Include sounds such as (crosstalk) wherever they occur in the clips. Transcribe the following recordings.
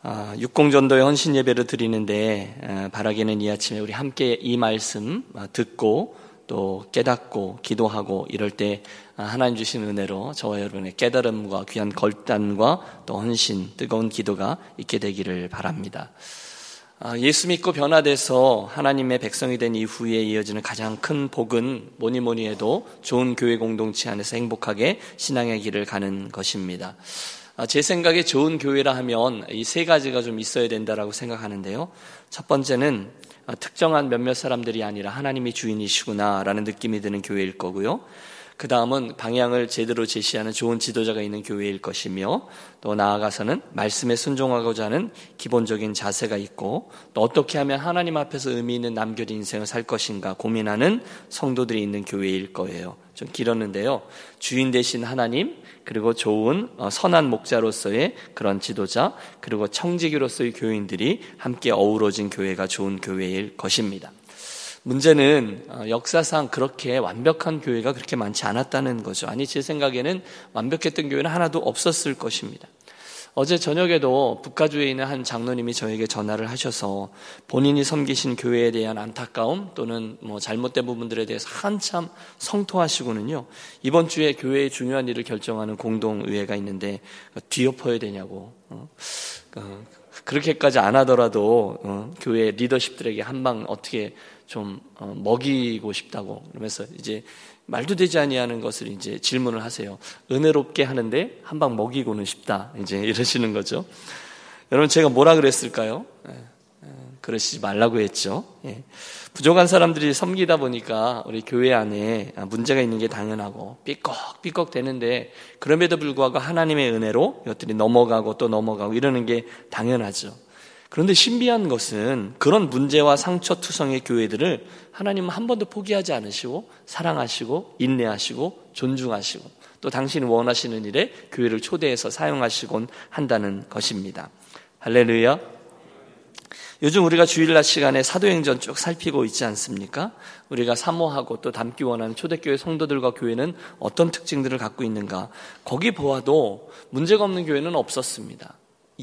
아, 육공전도의 헌신 예배를 드리는데 바라기는 이 아침에 우리 함께 이 말씀 아, 듣고 또 깨닫고 기도하고 이럴 때 아, 하나님 주신 은혜로 저와 여러분의 깨달음과 귀한 걸단과 또 헌신 뜨거운 기도가 있게 되기를 바랍니다. 예수 믿고 변화돼서 하나님의 백성이 된 이후에 이어지는 가장 큰 복은 뭐니 뭐니 해도 좋은 교회 공동체 안에서 행복하게 신앙의 길을 가는 것입니다. 아, 제 생각에 좋은 교회라 하면 이 세 가지가 좀 있어야 된다라고 생각하는데요. 첫 번째는 아, 특정한 몇몇 사람들이 아니라 하나님이 주인이시구나라는 느낌이 드는 교회일 거고요. 그 다음은 방향을 제대로 제시하는 좋은 지도자가 있는 교회일 것이며 또 나아가서는 말씀에 순종하고자 하는 기본적인 자세가 있고 또 어떻게 하면 하나님 앞에서 의미 있는 남겨진 인생을 살 것인가 고민하는 성도들이 있는 교회일 거예요. 좀 길었는데요. 주인 대신 하나님, 그리고 좋은 어, 선한 목자로서의 그런 지도자, 그리고 청지기로서의 교인들이 함께 어우러진 교회가 좋은 교회일 것입니다. 문제는 어, 역사상 그렇게 완벽한 교회가 그렇게 많지 않았다는 거죠. 아니, 제 생각에는 완벽했던 교회는 하나도 없었을 것입니다. 어제 저녁에도 북가주에 있는 한 장로님이 저에게 전화를 하셔서 본인이 섬기신 교회에 대한 안타까움 또는 뭐 잘못된 부분들에 대해서 한참 성토하시고는요. 이번 주에 교회의 중요한 일을 결정하는 공동의회가 있는데 뒤엎어야 되냐고. 어? 어 그렇게까지 안 하더라도 어, 교회 리더십들에게 한 방 어떻게 좀 어, 먹이고 싶다고 그러면서 이제 말도 되지 아니하는 것을 이제 질문을 하세요. 은혜롭게 하는데 한 방 먹이고는 싶다. 이제 (laughs) 이러시는 거죠. 여러분 제가 뭐라 그랬을까요? 그러시지 말라고 했죠. 예. 부족한 사람들이 섬기다 보니까 우리 교회 안에 문제가 있는 게 당연하고 삐걱삐걱 되는데 그럼에도 불구하고 하나님의 은혜로 이것들이 넘어가고 또 넘어가고 이러는 게 당연하죠. 그런데 신비한 것은 그런 문제와 상처 투성의 교회들을 하나님은 한 번도 포기하지 않으시고 사랑하시고 인내하시고 존중하시고 또 당신이 원하시는 일에 교회를 초대해서 사용하시곤 한다는 것입니다. 할렐루야. 요즘 우리가 주일날 시간에 사도행전 쭉 살피고 있지 않습니까? 우리가 사모하고 또 담기 원하는 초대교회 성도들과 교회는 어떤 특징들을 갖고 있는가? 거기 보아도 문제가 없는 교회는 없었습니다.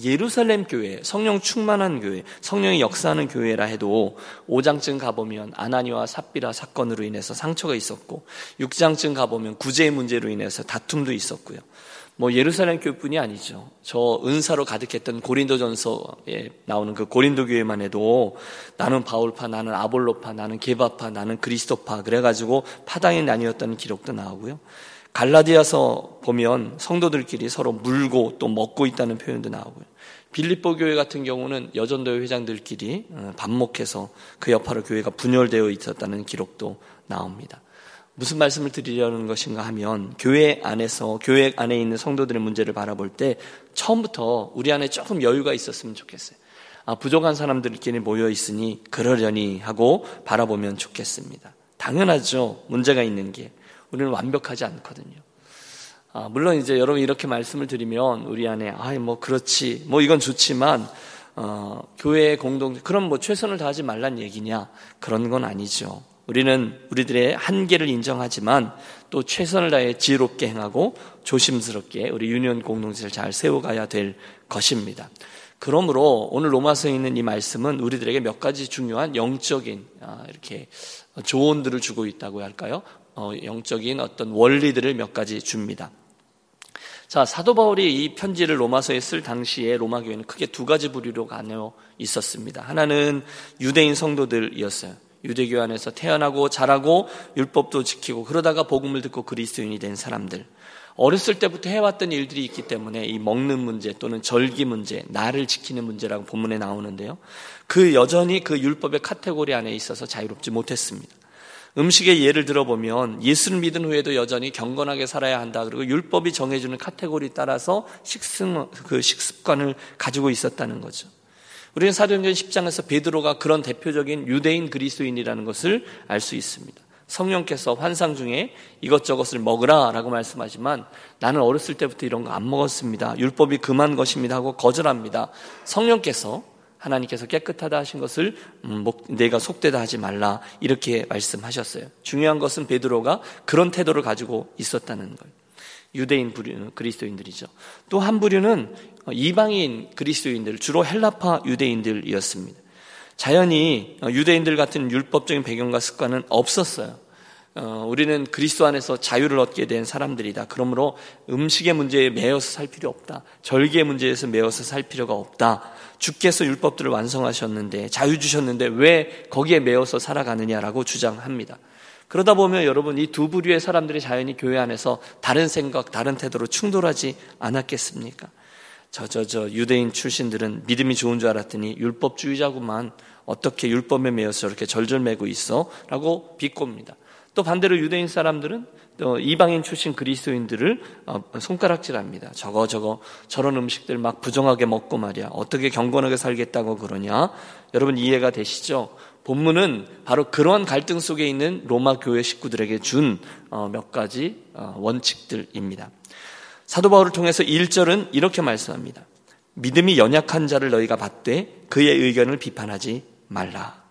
예루살렘 교회, 성령 충만한 교회, 성령이 역사하는 교회라 해도 5장쯤 가보면 아나니와 삽비라 사건으로 인해서 상처가 있었고 6장쯤 가보면 구제의 문제로 인해서 다툼도 있었고요. 뭐 예루살렘 교회뿐이 아니죠. 저 은사로 가득했던 고린도전서에 나오는 그 고린도 교회만 해도 나는 바울파, 나는 아볼로파, 나는 게바파, 나는 그리스도파 그래가지고 파당이 나뉘었다는 기록도 나오고요. 갈라디아서 보면 성도들끼리 서로 물고 또 먹고 있다는 표현도 나오고요. 빌립보 교회 같은 경우는 여전도회 회장들끼리 어, 반목해서 그 여파로 교회가 분열되어 있었다는 기록도 나옵니다. 무슨 말씀을 드리려는 것인가 하면 교회 안에서 교회 안에 있는 성도들의 문제를 바라볼 때 처음부터 우리 안에 조금 여유가 있었으면 좋겠어요. 아, 부족한 사람들끼리 모여 있으니 그러려니 하고 바라보면 좋겠습니다. 당연하죠. 문제가 있는 게. 우리는 완벽하지 않거든요. 아, 물론 이제 여러분 이렇게 말씀을 드리면 우리 안에 아이 뭐 그렇지 뭐 이건 좋지만 어, 교회 공동 그럼 뭐 최선을 다하지 말란 얘기냐 그런 건 아니죠. 우리는 우리들의 한계를 인정하지만 또 최선을 다해 지혜롭게 행하고 조심스럽게 우리 유니온 공동체를 잘 세워가야 될 것입니다. 그러므로 오늘 로마서에 있는 이 말씀은 우리들에게 몇 가지 중요한 영적인 아, 이렇게 조언들을 주고 있다고 할까요? 어, 영적인 어떤 원리들을 몇 가지 줍니다. 자, 사도 바울이 이 편지를 로마서에 쓸 당시에 로마 교회는 크게 두 가지 부류로 가려 있었습니다. 하나는 유대인 성도들이었어요. 유대교 안에서 태어나고 자라고 율법도 지키고 그러다가 복음을 듣고 그리스도인이 된 사람들. 어렸을 때부터 해왔던 일들이 있기 때문에 이 먹는 문제 또는 절기 문제, 날을 지키는 문제라고 본문에 나오는데요. 그 여전히 그 율법의 카테고리 안에 있어서 자유롭지 못했습니다. 음식의 예를 들어보면 예수를 믿은 후에도 여전히 경건하게 살아야 한다. 그리고 율법이 정해주는 카테고리 따라서 식습, 그 식습관을 가지고 있었다는 거죠. 우리는 사도행전 10장에서 베드로가 그런 대표적인 유대인 그리스도인이라는 것을 알 수 있습니다. 성령께서 환상 중에 이것저것을 먹으라 라고 말씀하지만 나는 어렸을 때부터 이런 거 안 먹었습니다. 율법이 금한 것입니다 하고 거절합니다. 성령께서 하나님께서 깨끗하다 하신 것을 음, 내가 속되다 하지 말라 이렇게 말씀하셨어요. 중요한 것은 베드로가 그런 태도를 가지고 있었다는 거예요. 유대인 부류는 그리스도인들이죠. 또 한 부류는 이방인 그리스도인들, 주로 헬라파 유대인들이었습니다. 자연히 유대인들 같은 율법적인 배경과 습관은 없었어요. 어, 우리는 그리스도 안에서 자유를 얻게 된 사람들이다. 그러므로 음식의 문제에 매여서 살 필요 없다. 절기의 문제에서 매여서 살 필요가 없다. 주께서 율법들을 완성하셨는데 자유 주셨는데 왜 거기에 매여서 살아가느냐라고 주장합니다. 그러다 보면 여러분 이 두 부류의 사람들이 자연히 교회 안에서 다른 생각, 다른 태도로 충돌하지 않았겠습니까? 저, 저, 저 유대인 출신들은 믿음이 좋은 줄 알았더니 율법주의자구만 어떻게 율법에 매여서 저렇게 절절매고 있어? 라고 비꼽니다. 또 반대로 유대인 사람들은 또 이방인 출신 그리스도인들을 어, 손가락질합니다. 저거 저거 저런 음식들 막 부정하게 먹고 말이야. 어떻게 경건하게 살겠다고 그러냐? 여러분 이해가 되시죠? 본문은 바로 그러한 갈등 속에 있는 로마 교회 식구들에게 준몇 어, 가지 어, 원칙들입니다. 사도 바울을 통해서 1절은 이렇게 말씀합니다. 믿음이 연약한 자를 너희가 받되 그의 의견을 비판하지 말라.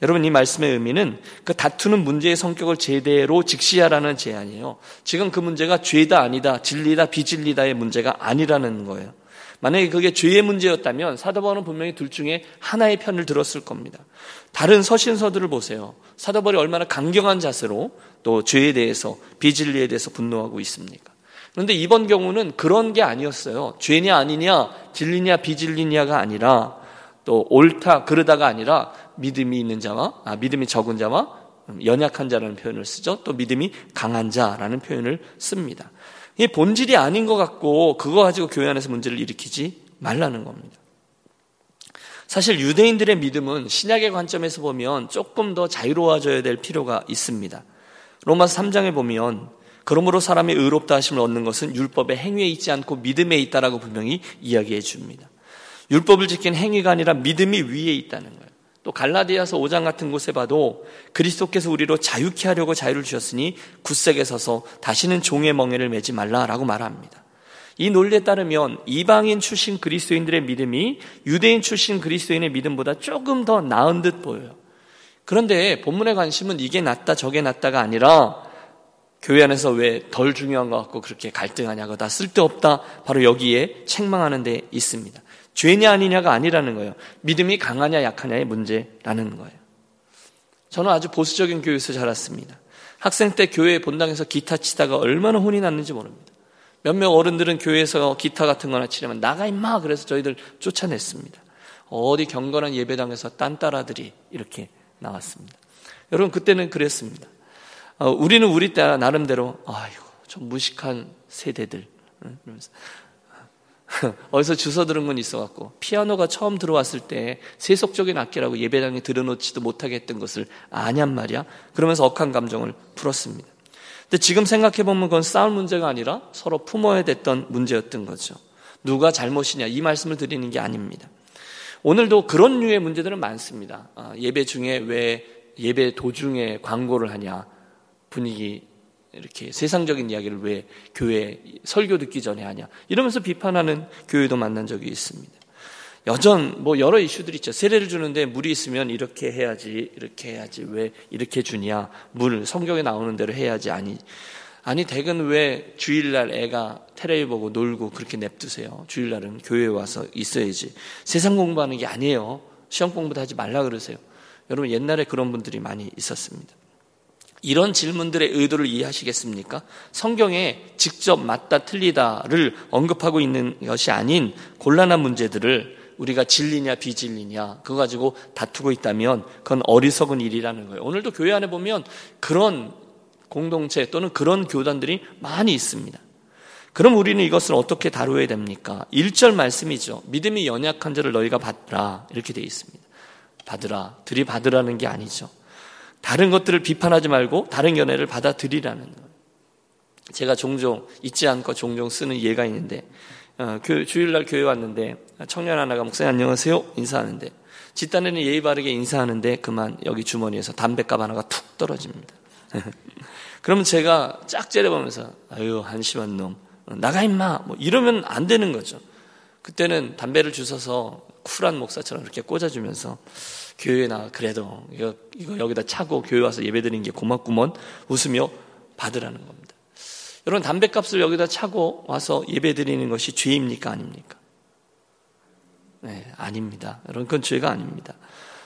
여러분 이 말씀의 의미는 그 다투는 문제의 성격을 제대로 직시하라는 제안이에요. 지금 그 문제가 죄다 아니다, 진리다 비진리다의 문제가 아니라는 거예요. 만약에 그게 죄의 문제였다면 사도 바울은 분명히 둘 중에 하나의 편을 들었을 겁니다. 다른 서신서들을 보세요. 사도 바울이 얼마나 강경한 자세로 또 죄에 대해서 비진리에 대해서 분노하고 있습니까? 그런데 이번 경우는 그런 게 아니었어요. 죄냐 아니냐, 진리냐 비진리냐가 아니라 또 옳다 그러다가 아니라 믿음이 있는 자와 아, 믿음이 적은 자와 연약한 자라는 표현을 쓰죠. 또 믿음이 강한 자라는 표현을 씁니다. 이게 본질이 아닌 것 같고 그거 가지고 교회 안에서 문제를 일으키지 말라는 겁니다. 사실 유대인들의 믿음은 신약의 관점에서 보면 조금 더 자유로워져야 될 필요가 있습니다. 로마서 3장에 보면 그러므로 사람이 의롭다 하심을 얻는 것은 율법의 행위에 있지 않고 믿음에 있다라고 분명히 이야기해 줍니다. 율법을 지킨 행위가 아니라 믿음이 위에 있다는 거예요. 또 갈라디아서 5장 같은 곳에 봐도 그리스도께서 우리로 자유케 하려고 자유를 주셨으니 굳세게 서서 다시는 종의 멍에를 매지 말라라고 말합니다. 이 논리에 따르면 이방인 출신 그리스도인들의 믿음이 유대인 출신 그리스도인의 믿음보다 조금 더 나은 듯 보여요. 그런데 본문의 관심은 이게 낫다 저게 낫다가 아니라 교회 안에서 왜 덜 중요한 것 같고 그렇게 갈등하냐고 다 쓸데없다 바로 여기에 책망하는 데 있습니다. 죄냐 아니냐가 아니라는 거예요. 믿음이 강하냐 약하냐의 문제라는 거예요. 저는 아주 보수적인 교회에서 자랐습니다. 학생 때 교회 본당에서 기타 치다가 얼마나 혼이 났는지 모릅니다. 몇 명 어른들은 교회에서 기타 같은 거나 치려면 나가 임마 그래서 저희들 쫓아냈습니다. 어디 경건한 예배당에서 딴따라들이 이렇게 나왔습니다. 여러분 그때는 그랬습니다. 어, 우리는 우리 때 나름대로 아이고 좀 무식한 세대들 이러면서 (laughs) 어디서 주워 들은 건 있어갖고 피아노가 처음 들어왔을 때 세속적인 악기라고 예배당에 들어놓지도 못하게 했던 것을 아냔 말이야. 그러면서 억한 감정을 풀었습니다. 근데 지금 생각해보면 그건 싸울 문제가 아니라 서로 품어야 됐던 문제였던 거죠. 누가 잘못이냐 이 말씀을 드리는 게 아닙니다. 오늘도 그런 류의 문제들은 많습니다. 아, 예배 중에 왜 예배 도중에 광고를 하냐 분위기 이렇게 세상적인 이야기를 왜 교회 설교 듣기 전에 하냐 이러면서 비판하는 교회도 만난 적이 있습니다. 여전 뭐 여러 이슈들이 있죠. 세례를 주는데 물이 있으면 이렇게 해야지 이렇게 해야지 왜 이렇게 주냐 물 성경에 나오는 대로 해야지 아니 아니 대근 왜 주일날 애가 테레비 보고 놀고 그렇게 냅두세요. 주일날은 교회에 와서 있어야지. 세상 공부하는 게 아니에요. 시험 공부도 하지 말라 그러세요. 여러분 옛날에 그런 분들이 많이 있었습니다. 이런 질문들의 의도를 이해하시겠습니까? 성경에 직접 맞다 틀리다를 언급하고 있는 것이 아닌 곤란한 문제들을 우리가 진리냐 비진리냐 그거 가지고 다투고 있다면 그건 어리석은 일이라는 거예요. 오늘도 교회 안에 보면 그런 공동체 또는 그런 교단들이 많이 있습니다. 그럼 우리는 이것을 어떻게 다루어야 됩니까? 1절 말씀이죠. 믿음이 연약한 자를 너희가 받라 이렇게 되어 있습니다. 받으라 들이받으라는 게 아니죠. 다른 것들을 비판하지 말고 다른 연애를 받아들이라는 거예요. 제가 종종 잊지 않고 종종 쓰는 예가 있는데 어, 주일날 교회 왔는데 청년 하나가 목사님 안녕하세요 인사하는데 집단에는 예의 바르게 인사하는데 그만 여기 주머니에서 담배값 하나가 툭 떨어집니다. (laughs) 그러면 제가 짝 째려보면서 아유 한심한 놈 나가 임마 뭐 이러면 안 되는 거죠. 그때는 담배를 주워서 쿨한 목사처럼 이렇게 꽂아주면서 교회 나 그래도 이거, 이거 여기다 차고 교회 와서 예배 드리는 게 고맙구먼 웃으며 받으라는 겁니다. 여러분 담배값을 여기다 차고 와서 예배 드리는 것이 죄입니까 아닙니까? 네, 아닙니다. 여러분 그건 죄가 아닙니다.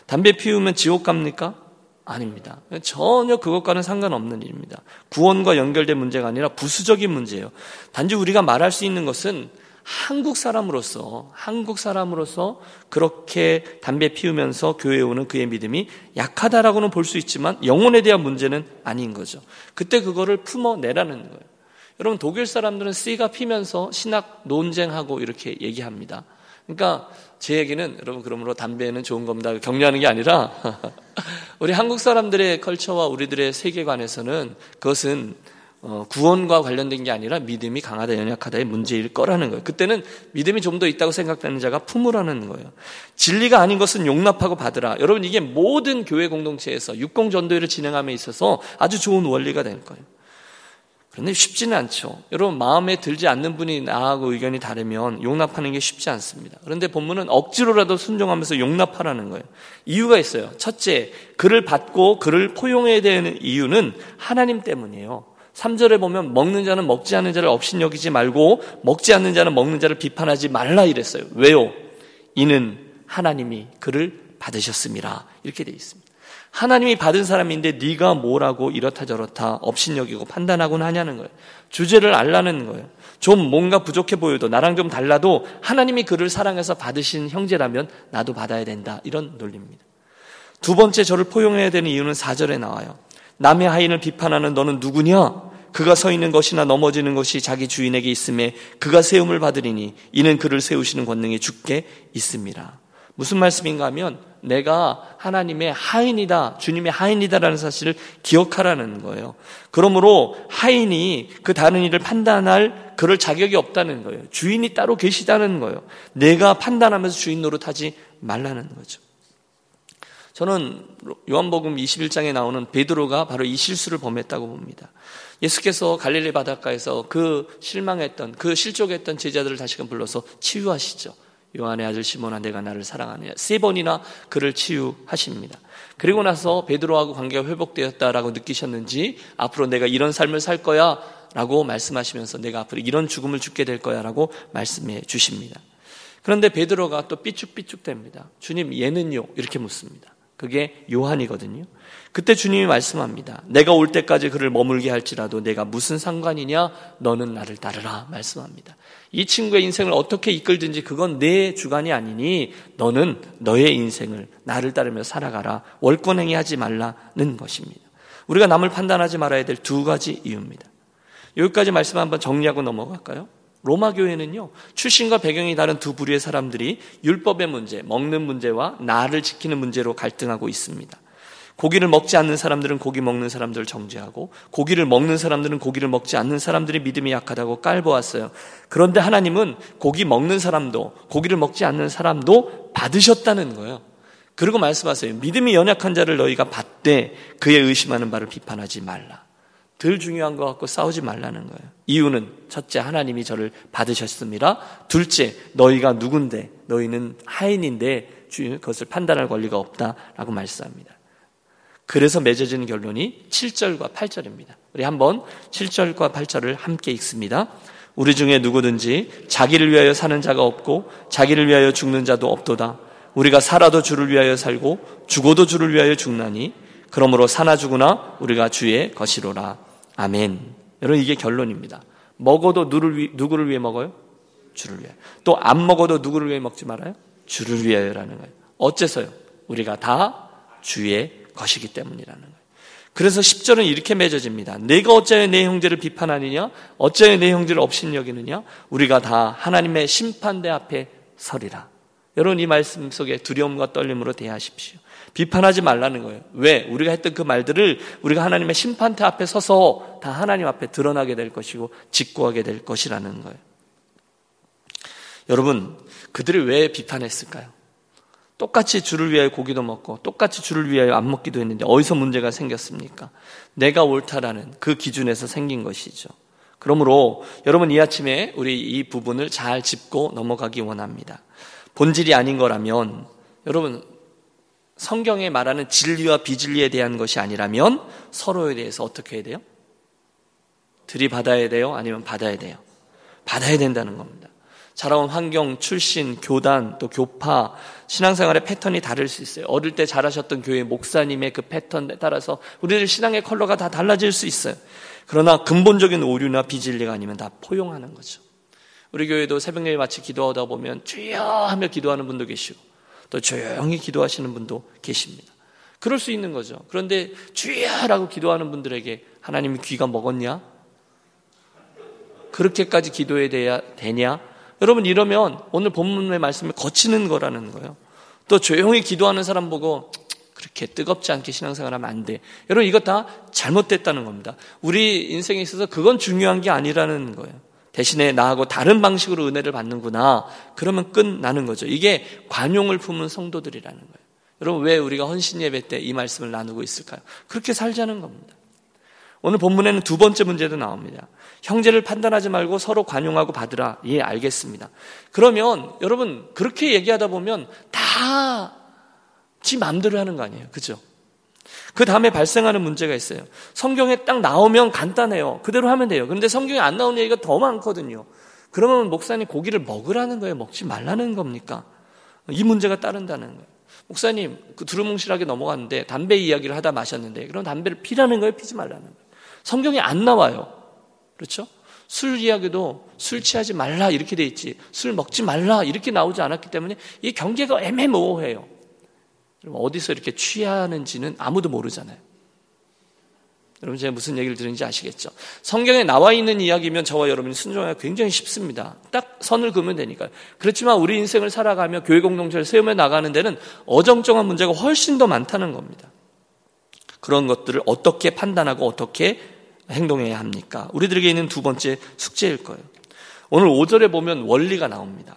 담배 피우면 지옥 갑니까? 아닙니다. 전혀 그것과는 상관없는 일입니다. 구원과 연결된 문제가 아니라 부수적인 문제예요. 단지 우리가 말할 수 있는 것은 한국 사람으로서 한국 사람으로서 그렇게 담배 피우면서 교회에 오는 그의 믿음이 약하다라고는 볼 수 있지만 영혼에 대한 문제는 아닌 거죠. 그때 그거를 품어내라는 거예요. 여러분 독일 사람들은 씨가 피면서 신학 논쟁하고 이렇게 얘기합니다. 그러니까 제 얘기는 여러분 그러므로 담배는 좋은 겁니다. 격려하는 게 아니라 (laughs) 우리 한국 사람들의 컬처와 우리들의 세계관에서는 그것은 어, 구원과 관련된 게 아니라 믿음이 강하다 연약하다의 문제일 거라는 거예요. 그때는 믿음이 좀 더 있다고 생각되는 자가 품으라는 거예요. 진리가 아닌 것은 용납하고 받으라. 여러분 이게 모든 교회 공동체에서 육공 전도회를 진행함에 있어서 아주 좋은 원리가 될 거예요. 그런데 쉽지는 않죠. 여러분 마음에 들지 않는 분이 나하고 의견이 다르면 용납하는 게 쉽지 않습니다. 그런데 본문은 억지로라도 순종하면서 용납하라는 거예요. 이유가 있어요. 첫째, 그를 받고 그를 포용해야 되는 이유는 하나님 때문이에요. 3절에 보면 먹는 자는 먹지 않는 자를 업신여기지 말고 먹지 않는 자는 먹는 자를 비판하지 말라 이랬어요. 왜요? 이는 하나님이 그를 받으셨습니다. 이렇게 되어 있습니다. 하나님이 받은 사람인데 네가 뭐라고 이렇다 저렇다 업신여기고 판단하곤 하냐는 거예요. 주제를 알라는 거예요. 좀 뭔가 부족해 보여도 나랑 좀 달라도 하나님이 그를 사랑해서 받으신 형제라면 나도 받아야 된다. 이런 논리입니다. 두 번째 저를 포용해야 되는 이유는 4절에 나와요. 남의 하인을 비판하는 너는 누구냐? 그가 서 있는 것이나 넘어지는 것이 자기 주인에게 있음에 그가 세움을 받으리니 이는 그를 세우시는 권능이 죽게 있습니다. 무슨 말씀인가 하면 내가 하나님의 하인이다, 주님의 하인이다라는 사실을 기억하라는 거예요. 그러므로 하인이 그 다른 일을 판단할 그럴 자격이 없다는 거예요. 주인이 따로 계시다는 거예요. 내가 판단하면서 주인 노릇하지 말라는 거죠. 저는 요한복음 21장에 나오는 베드로가 바로 이 실수를 범했다고 봅니다. 예수께서 갈릴리 바닷가에서 그 실망했던 그 실족했던 제자들을 다시금 불러서 치유하시죠. 요한의 아들 시몬아 내가 나를 사랑하느냐 세 번이나 그를 치유하십니다. 그리고 나서 베드로하고 관계가 회복되었다라고 느끼셨는지 앞으로 내가 이런 삶을 살 거야라고 말씀하시면서 내가 앞으로 이런 죽음을 죽게 될 거야라고 말씀해 주십니다. 그런데 베드로가 또 삐죽삐죽됩니다. 주님 얘는요 이렇게 묻습니다. 그게 요한이거든요. 그때 주님이 말씀합니다. 내가 올 때까지 그를 머물게 할지라도 내가 무슨 상관이냐? 너는 나를 따르라. 말씀합니다. 이 친구의 인생을 어떻게 이끌든지 그건 내 주관이 아니니 너는 너의 인생을 나를 따르며 살아가라. 월권행위 하지 말라는 것입니다. 우리가 남을 판단하지 말아야 될 두 가지 이유입니다. 여기까지 말씀 한번 정리하고 넘어갈까요? 로마 교회는요, 출신과 배경이 다른 두 부류의 사람들이 율법의 문제, 먹는 문제와 나를 지키는 문제로 갈등하고 있습니다. 고기를 먹지 않는 사람들은 고기 먹는 사람들을 정죄하고 고기를 먹는 사람들은 고기를 먹지 않는 사람들의 믿음이 약하다고 깔보았어요. 그런데 하나님은 고기 먹는 사람도 고기를 먹지 않는 사람도 받으셨다는 거예요. 그리고 말씀하세요. 믿음이 연약한 자를 너희가 받되 그의 의심하는 바를 비판하지 말라. 덜 중요한 것 같고 싸우지 말라는 거예요. 이유는 첫째 하나님이 저를 받으셨습니다. 둘째 너희가 누군데 너희는 하인인데 그것을 판단할 권리가 없다라고 말씀합니다. 그래서 맺어지는 결론이 7절과 8절입니다. 우리 한번 7절과 8절을 함께 읽습니다. 우리 중에 누구든지 자기를 위하여 사는 자가 없고 자기를 위하여 죽는 자도 없도다. 우리가 살아도 주를 위하여 살고 죽어도 주를 위하여 죽나니 그러므로 사나 죽으나 우리가 주의 것이로라. 아멘. 여러분 이게 결론입니다. 먹어도 누를 위, 누구를 위해 먹어요? 주를 위해. 또 안 먹어도 누구를 위해 먹지 말아요? 주를 위하여라는 거예요. 어째서요? 우리가 다 주의 것이기 때문이라는 거예요. 그래서 10절은 이렇게 맺어집니다. 내가 어찌하여 내 형제를 비판하느냐? 어찌하여 내 형제를 업신여기느냐? 우리가 다 하나님의 심판대 앞에 서리라. 여러분 이 말씀 속에 두려움과 떨림으로 대하십시오. 비판하지 말라는 거예요. 왜? 우리가 했던 그 말들을 우리가 하나님의 심판대 앞에 서서 다 하나님 앞에 드러나게 될 것이고 직구하게 될 것이라는 거예요. 여러분, 그들이 왜 비판했을까요? 똑같이 주를 위하여 고기도 먹고 똑같이 주를 위하여 안 먹기도 했는데 어디서 문제가 생겼습니까? 내가 옳다라는 그 기준에서 생긴 것이죠. 그러므로 여러분 이 아침에 우리 이 부분을 잘 짚고 넘어가기 원합니다. 본질이 아닌 거라면 여러분 성경에 말하는 진리와 비진리에 대한 것이 아니라면 서로에 대해서 어떻게 해야 돼요? 들이받아야 돼요? 아니면 받아야 돼요? 받아야 된다는 겁니다. 자라온 환경, 출신, 교단, 또 교파, 신앙생활의 패턴이 다를 수 있어요. 어릴 때 자라셨던 교회 목사님의 그 패턴에 따라서 우리들 신앙의 컬러가 다 달라질 수 있어요. 그러나 근본적인 오류나 비진리가 아니면 다 포용하는 거죠. 우리 교회도 새벽 예배 마치 기도하다 보면 주여 하며 기도하는 분도 계시고 또 조용히 기도하시는 분도 계십니다. 그럴 수 있는 거죠. 그런데 주여라고 기도하는 분들에게 하나님이 귀가 먹었냐? 그렇게까지 기도해야 되냐? 여러분 이러면 오늘 본문의 말씀을 거치는 거라는 거예요. 또 조용히 기도하는 사람 보고 그렇게 뜨겁지 않게 신앙생활 하면 안 돼. 여러분 이거 다 잘못됐다는 겁니다. 우리 인생에 있어서 그건 중요한 게 아니라는 거예요. 대신에 나하고 다른 방식으로 은혜를 받는구나. 그러면 끝나는 거죠. 이게 관용을 품은 성도들이라는 거예요. 여러분 왜 우리가 헌신 예배 때 이 말씀을 나누고 있을까요? 그렇게 살자는 겁니다. 오늘 본문에는 두 번째 문제도 나옵니다. 형제를 판단하지 말고 서로 관용하고 받으라. 예, 알겠습니다. 그러면 여러분 그렇게 얘기하다 보면 다 지 마음대로 하는 거 아니에요. 그죠? 그 다음에 발생하는 문제가 있어요. 성경에 딱 나오면 간단해요. 그대로 하면 돼요. 그런데 성경에 안 나오는 얘기가 더 많거든요. 그러면 목사님 고기를 먹으라는 거예요? 먹지 말라는 겁니까? 이 문제가 따른다는 거예요. 목사님, 그 두루뭉실하게 넘어갔는데 담배 이야기를 하다 마셨는데 그럼 담배를 피라는 거예요? 피지 말라는 거예요? 성경에 안 나와요. 그렇죠? 술 이야기도 술 취하지 말라 이렇게 돼 있지 술 먹지 말라 이렇게 나오지 않았기 때문에 이 경계가 애매모호해요. 어디서 이렇게 취하는지는 아무도 모르잖아요. 여러분 제가 무슨 얘기를 들은지 아시겠죠? 성경에 나와 있는 이야기면 저와 여러분이 순종하기가 굉장히 쉽습니다. 딱 선을 그으면 되니까요. 그렇지만 우리 인생을 살아가며 교회 공동체를 세우며 나가는 데는 어정쩡한 문제가 훨씬 더 많다는 겁니다. 그런 것들을 어떻게 판단하고 어떻게 행동해야 합니까? 우리들에게 있는 두 번째 숙제일 거예요. 오늘 5절에 보면 원리가 나옵니다.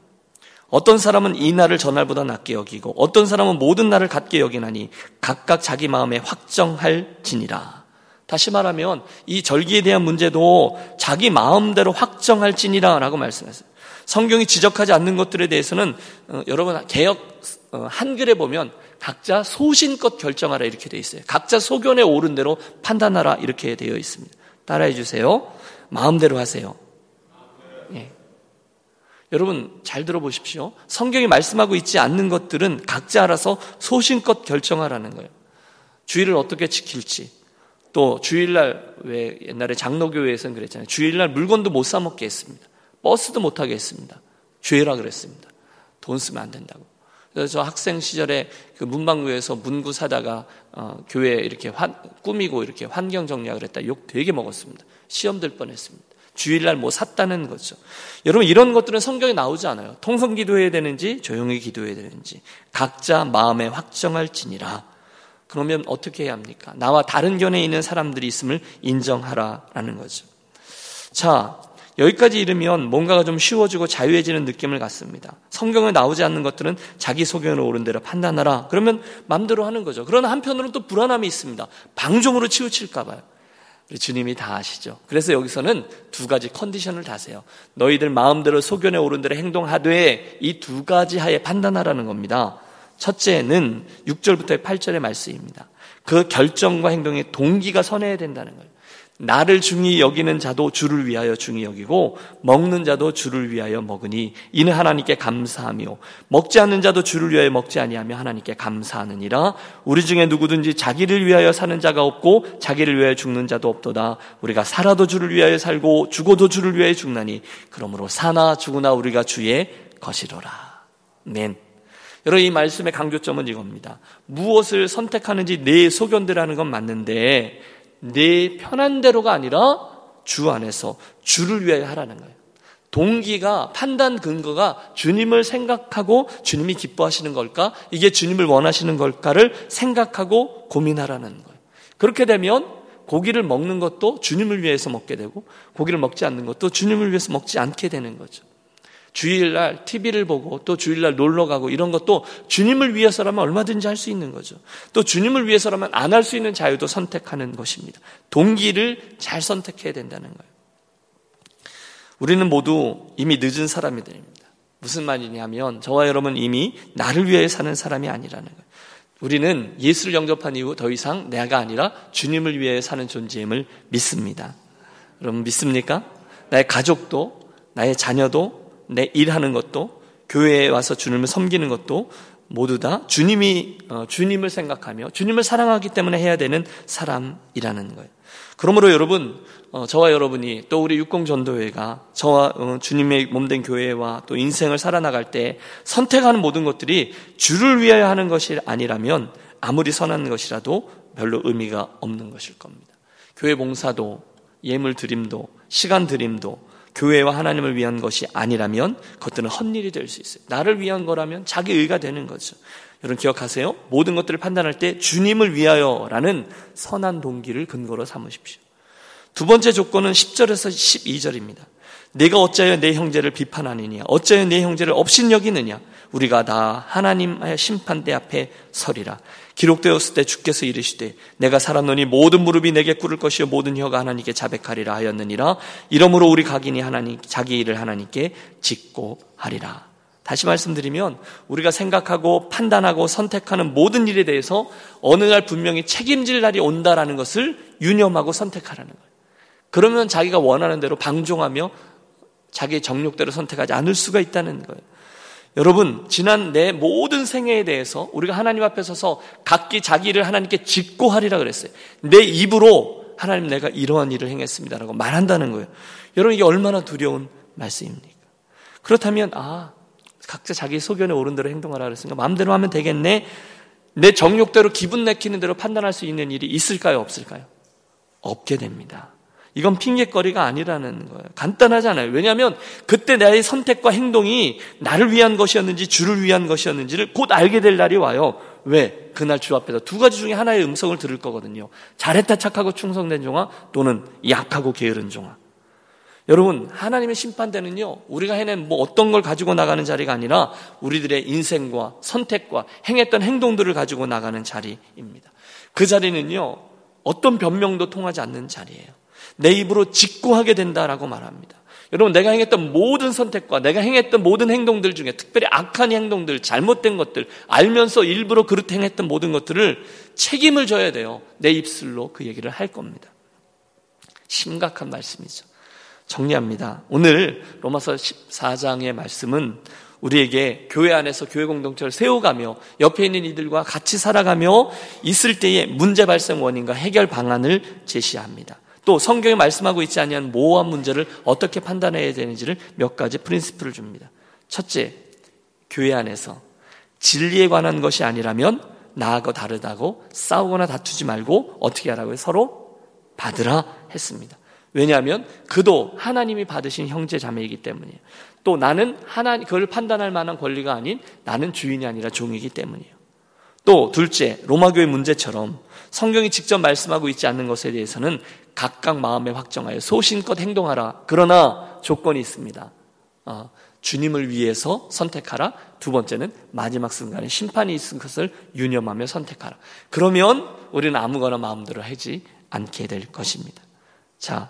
어떤 사람은 이 날을 전날보다 낮게 여기고 어떤 사람은 모든 날을 같게 여기나니 각각 자기 마음에 확정할 지니라. 다시 말하면 이 절기에 대한 문제도 자기 마음대로 확정할 지니라라고 말씀했어요. 성경이 지적하지 않는 것들에 대해서는 어, 여러분 개혁 어, 한글에 보면 각자 소신껏 결정하라 이렇게 되어 있어요. 각자 소견에 오른 대로 판단하라 이렇게 되어 있습니다. 따라해 주세요. 마음대로 하세요. 예. 여러분 잘 들어보십시오. 성경이 말씀하고 있지 않는 것들은 각자 알아서 소신껏 결정하라는 거예요. 주의를 어떻게 지킬지. 또 주일날 왜 옛날에 장로교회에서는 그랬잖아요. 주일날 물건도 못 사 먹게 했습니다. 버스도 못 타게 했습니다. 죄라 그랬습니다. 돈 쓰면 안 된다고. 그래서 저 학생 시절에 그 문방구에서 문구 사다가 어, 교회 이렇게 환, 꾸미고 이렇게 환경 정리하고 그랬다. 욕 되게 먹었습니다. 시험 들 뻔했습니다. 주일날 뭐 샀다는 거죠. 여러분 이런 것들은 성경에 나오지 않아요. 통성 기도해야 되는지 조용히 기도해야 되는지 각자 마음에 확정할지니라. 그러면 어떻게 해야 합니까? 나와 다른 견해 있는 사람들이 있음을 인정하라라는 거죠. 자, 여기까지 이르면 뭔가가 좀 쉬워지고 자유해지는 느낌을 갖습니다. 성경에 나오지 않는 것들은 자기 소견으 오른 대로 판단하라. 그러면 마음대로 하는 거죠. 그러나 한편으로는 또 불안함이 있습니다. 방종으로 치우칠까 봐요. 주님이 다 아시죠. 그래서 여기서는 두 가지 컨디션을 다세요. 너희들 마음대로 소견에 오른 대로 행동하되 이 두 가지 하에 판단하라는 겁니다. 첫째는 6절부터 8절의 말씀입니다. 그 결정과 행동의 동기가 선해야 된다는 거예요. 나를 중히 여기는 자도 주를 위하여 중히 여기고 먹는 자도 주를 위하여 먹으니 이는 하나님께 감사하며 먹지 않는 자도 주를 위하여 먹지 아니하며 하나님께 감사하느니라. 우리 중에 누구든지 자기를 위하여 사는 자가 없고 자기를 위하여 죽는 자도 없도다. 우리가 살아도 주를 위하여 살고 죽어도 주를 위하여 죽나니 그러므로 사나 죽으나 우리가 주의 것이로라. 맨 여러분 이 말씀의 강조점은 이겁니다. 무엇을 선택하는지 내 소견대라는 건 맞는데 내 편한 대로가 아니라 주 안에서 주를 위하여 하라는 거예요. 동기가 판단 근거가 주님을 생각하고 주님이 기뻐하시는 걸까? 이게 주님을 원하시는 걸까를 생각하고 고민하라는 거예요. 그렇게 되면 고기를 먹는 것도 주님을 위해서 먹게 되고 고기를 먹지 않는 것도 주님을 위해서 먹지 않게 되는 거죠. 주일날 TV를 보고 또 주일날 놀러 가고 이런 것도 주님을 위해서라면 얼마든지 할 수 있는 거죠. 또 주님을 위해서라면 안 할 수 있는 자유도 선택하는 것입니다. 동기를 잘 선택해야 된다는 거예요. 우리는 모두 이미 늦은 사람이들입니다. 무슨 말이냐면 저와 여러분 이미 나를 위해 사는 사람이 아니라는 거예요. 우리는 예수를 영접한 이후 더 이상 내가 아니라 주님을 위해 사는 존재임을 믿습니다. 여러분 믿습니까? 나의 가족도, 나의 자녀도, 내 일하는 것도, 교회에 와서 주님을 섬기는 것도 모두 다 주님이 어, 주님을 생각하며 주님을 사랑하기 때문에 해야 되는 사람이라는 거예요. 그러므로 여러분 어, 저와 여러분이 또 우리 육공전도회가 저와 어, 주님의 몸된 교회와 또 인생을 살아나갈 때 선택하는 모든 것들이 주를 위하여 하는 것이 아니라면 아무리 선한 것이라도 별로 의미가 없는 것일 겁니다. 교회 봉사도 예물 드림도 시간 드림도 교회와 하나님을 위한 것이 아니라면 그것들은 헛일이 될 수 있어요. 나를 위한 거라면 자기 의가 되는 거죠. 여러분 기억하세요? 모든 것들을 판단할 때 주님을 위하여라는 선한 동기를 근거로 삼으십시오. 두 번째 조건은 10절에서 12절입니다. 내가 어찌하여 내 형제를 비판하느냐? 어찌하여 내 형제를 업신여기느냐? 우리가 다 하나님의 심판대 앞에 서리라. 기록되었을 때 주께서 이르시되 내가 살았노니 모든 무릎이 내게 꿇을 것이요 모든 혀가 하나님께 자백하리라 하였느니라. 이러므로 우리 각인이 하나님 자기 일을 하나님께 짓고 하리라. 다시 말씀드리면 우리가 생각하고 판단하고 선택하는 모든 일에 대해서 어느 날 분명히 책임질 날이 온다라는 것을 유념하고 선택하라는 거예요. 그러면 자기가 원하는 대로 방종하며 자기의 정욕대로 선택하지 않을 수가 있다는 거예요. 여러분, 지난 내 모든 생애에 대해서 우리가 하나님 앞에 서서 각기 자기 일을 하나님께 짓고 하리라 그랬어요. 내 입으로 하나님 내가 이러한 일을 행했습니다라고 말한다는 거예요. 여러분, 이게 얼마나 두려운 말씀입니까? 그렇다면, 아, 각자 자기 소견에 오른 대로 행동하라 그랬으니까 마음대로 하면 되겠네. 내 정욕대로 기분 내키는 대로 판단할 수 있는 일이 있을까요? 없을까요? 없게 됩니다. 이건 핑계거리가 아니라는 거예요. 간단하잖아요. 왜냐하면 그때 나의 선택과 행동이 나를 위한 것이었는지 주를 위한 것이었는지를 곧 알게 될 날이 와요. 왜? 그날 주 앞에서 두 가지 중에 하나의 음성을 들을 거거든요. 잘했다 착하고 충성된 종아 또는 약하고 게으른 종아. 여러분, 하나님의 심판대는요, 우리가 해낸 뭐 어떤 걸 가지고 나가는 자리가 아니라 우리들의 인생과 선택과 행했던 행동들을 가지고 나가는 자리입니다. 그 자리는요, 어떤 변명도 통하지 않는 자리예요. 내 입으로 직구하게 된다라고 말합니다. 여러분, 내가 행했던 모든 선택과 내가 행했던 모든 행동들 중에 특별히 악한 행동들, 잘못된 것들, 알면서 일부러 그릇 행했던 모든 것들을 책임을 져야 돼요. 내 입술로 그 얘기를 할 겁니다. 심각한 말씀이죠. 정리합니다. 오늘 로마서 14장의 말씀은 우리에게 교회 안에서 교회 공동체를 세워가며 옆에 있는 이들과 같이 살아가며 있을 때의 문제 발생 원인과 해결 방안을 제시합니다. 또 성경에 말씀하고 있지 아니한 모호한 문제를 어떻게 판단해야 되는지를 몇 가지 프린스플을 줍니다. 첫째, 교회 안에서 진리에 관한 것이 아니라면 나하고 다르다고 싸우거나 다투지 말고 어떻게 하라고요? 서로 받으라 했습니다. 왜냐하면 그도 하나님이 받으신 형제 자매이기 때문이에요. 또 나는 하나 그걸 판단할 만한 권리가 아닌 나는 주인이 아니라 종이기 때문이에요. 또 둘째, 로마교의 문제처럼 성경이 직접 말씀하고 있지 않는 것에 대해서는 각각 마음에 확정하여 소신껏 행동하라. 그러나 조건이 있습니다. 어, 주님을 위해서 선택하라. 두 번째는 마지막 순간에 심판이 있은 것을 유념하며 선택하라. 그러면 우리는 아무거나 마음대로 하지 않게 될 것입니다. 자,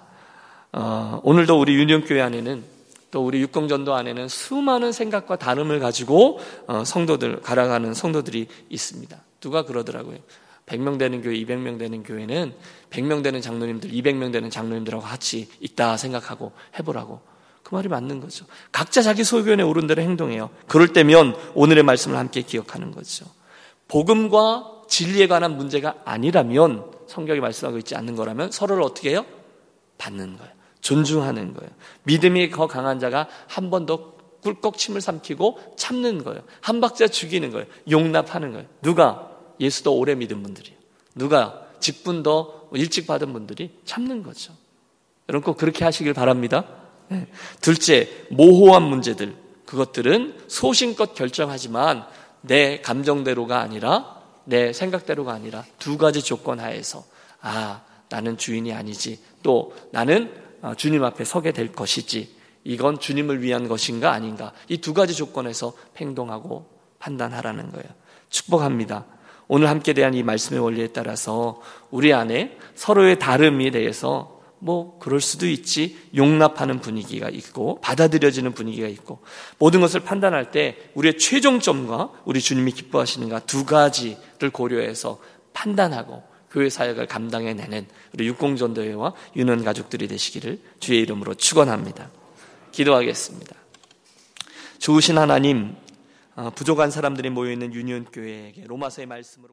어, 오늘도 우리 유년교회 안에는 또 우리 육공전도 안에는 수많은 생각과 다름을 가지고 어, 성도들 갈아가는 성도들이 있습니다. 누가 그러더라고요. 100명 되는 교회, 200명 되는 교회는 100명 되는 장로님들, 200명 되는 장로님들하고 같이 있다 생각하고 해보라고. 그 말이 맞는 거죠. 각자 자기 소견에 오른 대로 행동해요. 그럴 때면 오늘의 말씀을 함께 기억하는 거죠. 복음과 진리에 관한 문제가 아니라면 성경이 말씀하고 있지 않는 거라면 서로를 어떻게 해요? 받는 거예요. 존중하는 거예요. 믿음이 더 강한 자가 한 번 더 꿀꺽 침을 삼키고 참는 거예요. 한 박자 죽이는 거예요. 용납하는 거예요. 누가? 예수도 오래 믿은 분들이에요. 누가? 직분 더 일찍 받은 분들이 참는 거죠. 여러분 꼭 그렇게 하시길 바랍니다. 네. 둘째, 모호한 문제들. 그것들은 소신껏 결정하지만 내 감정대로가 아니라 내 생각대로가 아니라 두 가지 조건 하에서 아, 나는 주인이 아니지. 또 나는 어, 주님 앞에 서게 될 것이지. 이건 주님을 위한 것인가 아닌가. 이 두 가지 조건에서 행동하고 판단하라는 거예요. 축복합니다. 오늘 함께 대한 이 말씀의 원리에 따라서 우리 안에 서로의 다름에 대해서 뭐 그럴 수도 있지 용납하는 분위기가 있고 받아들여지는 분위기가 있고 모든 것을 판단할 때 우리의 최종점과 우리 주님이 기뻐하시는가 두 가지를 고려해서 판단하고 교회 사역을 감당해 내는 우리 육공전도회와 유년 가족들이 되시기를 주의 이름으로 축원합니다. 기도하겠습니다. 좋으신 하나님, 어, 부족한 사람들이 모여 있는 유년 교회에게 로마서의 말씀으로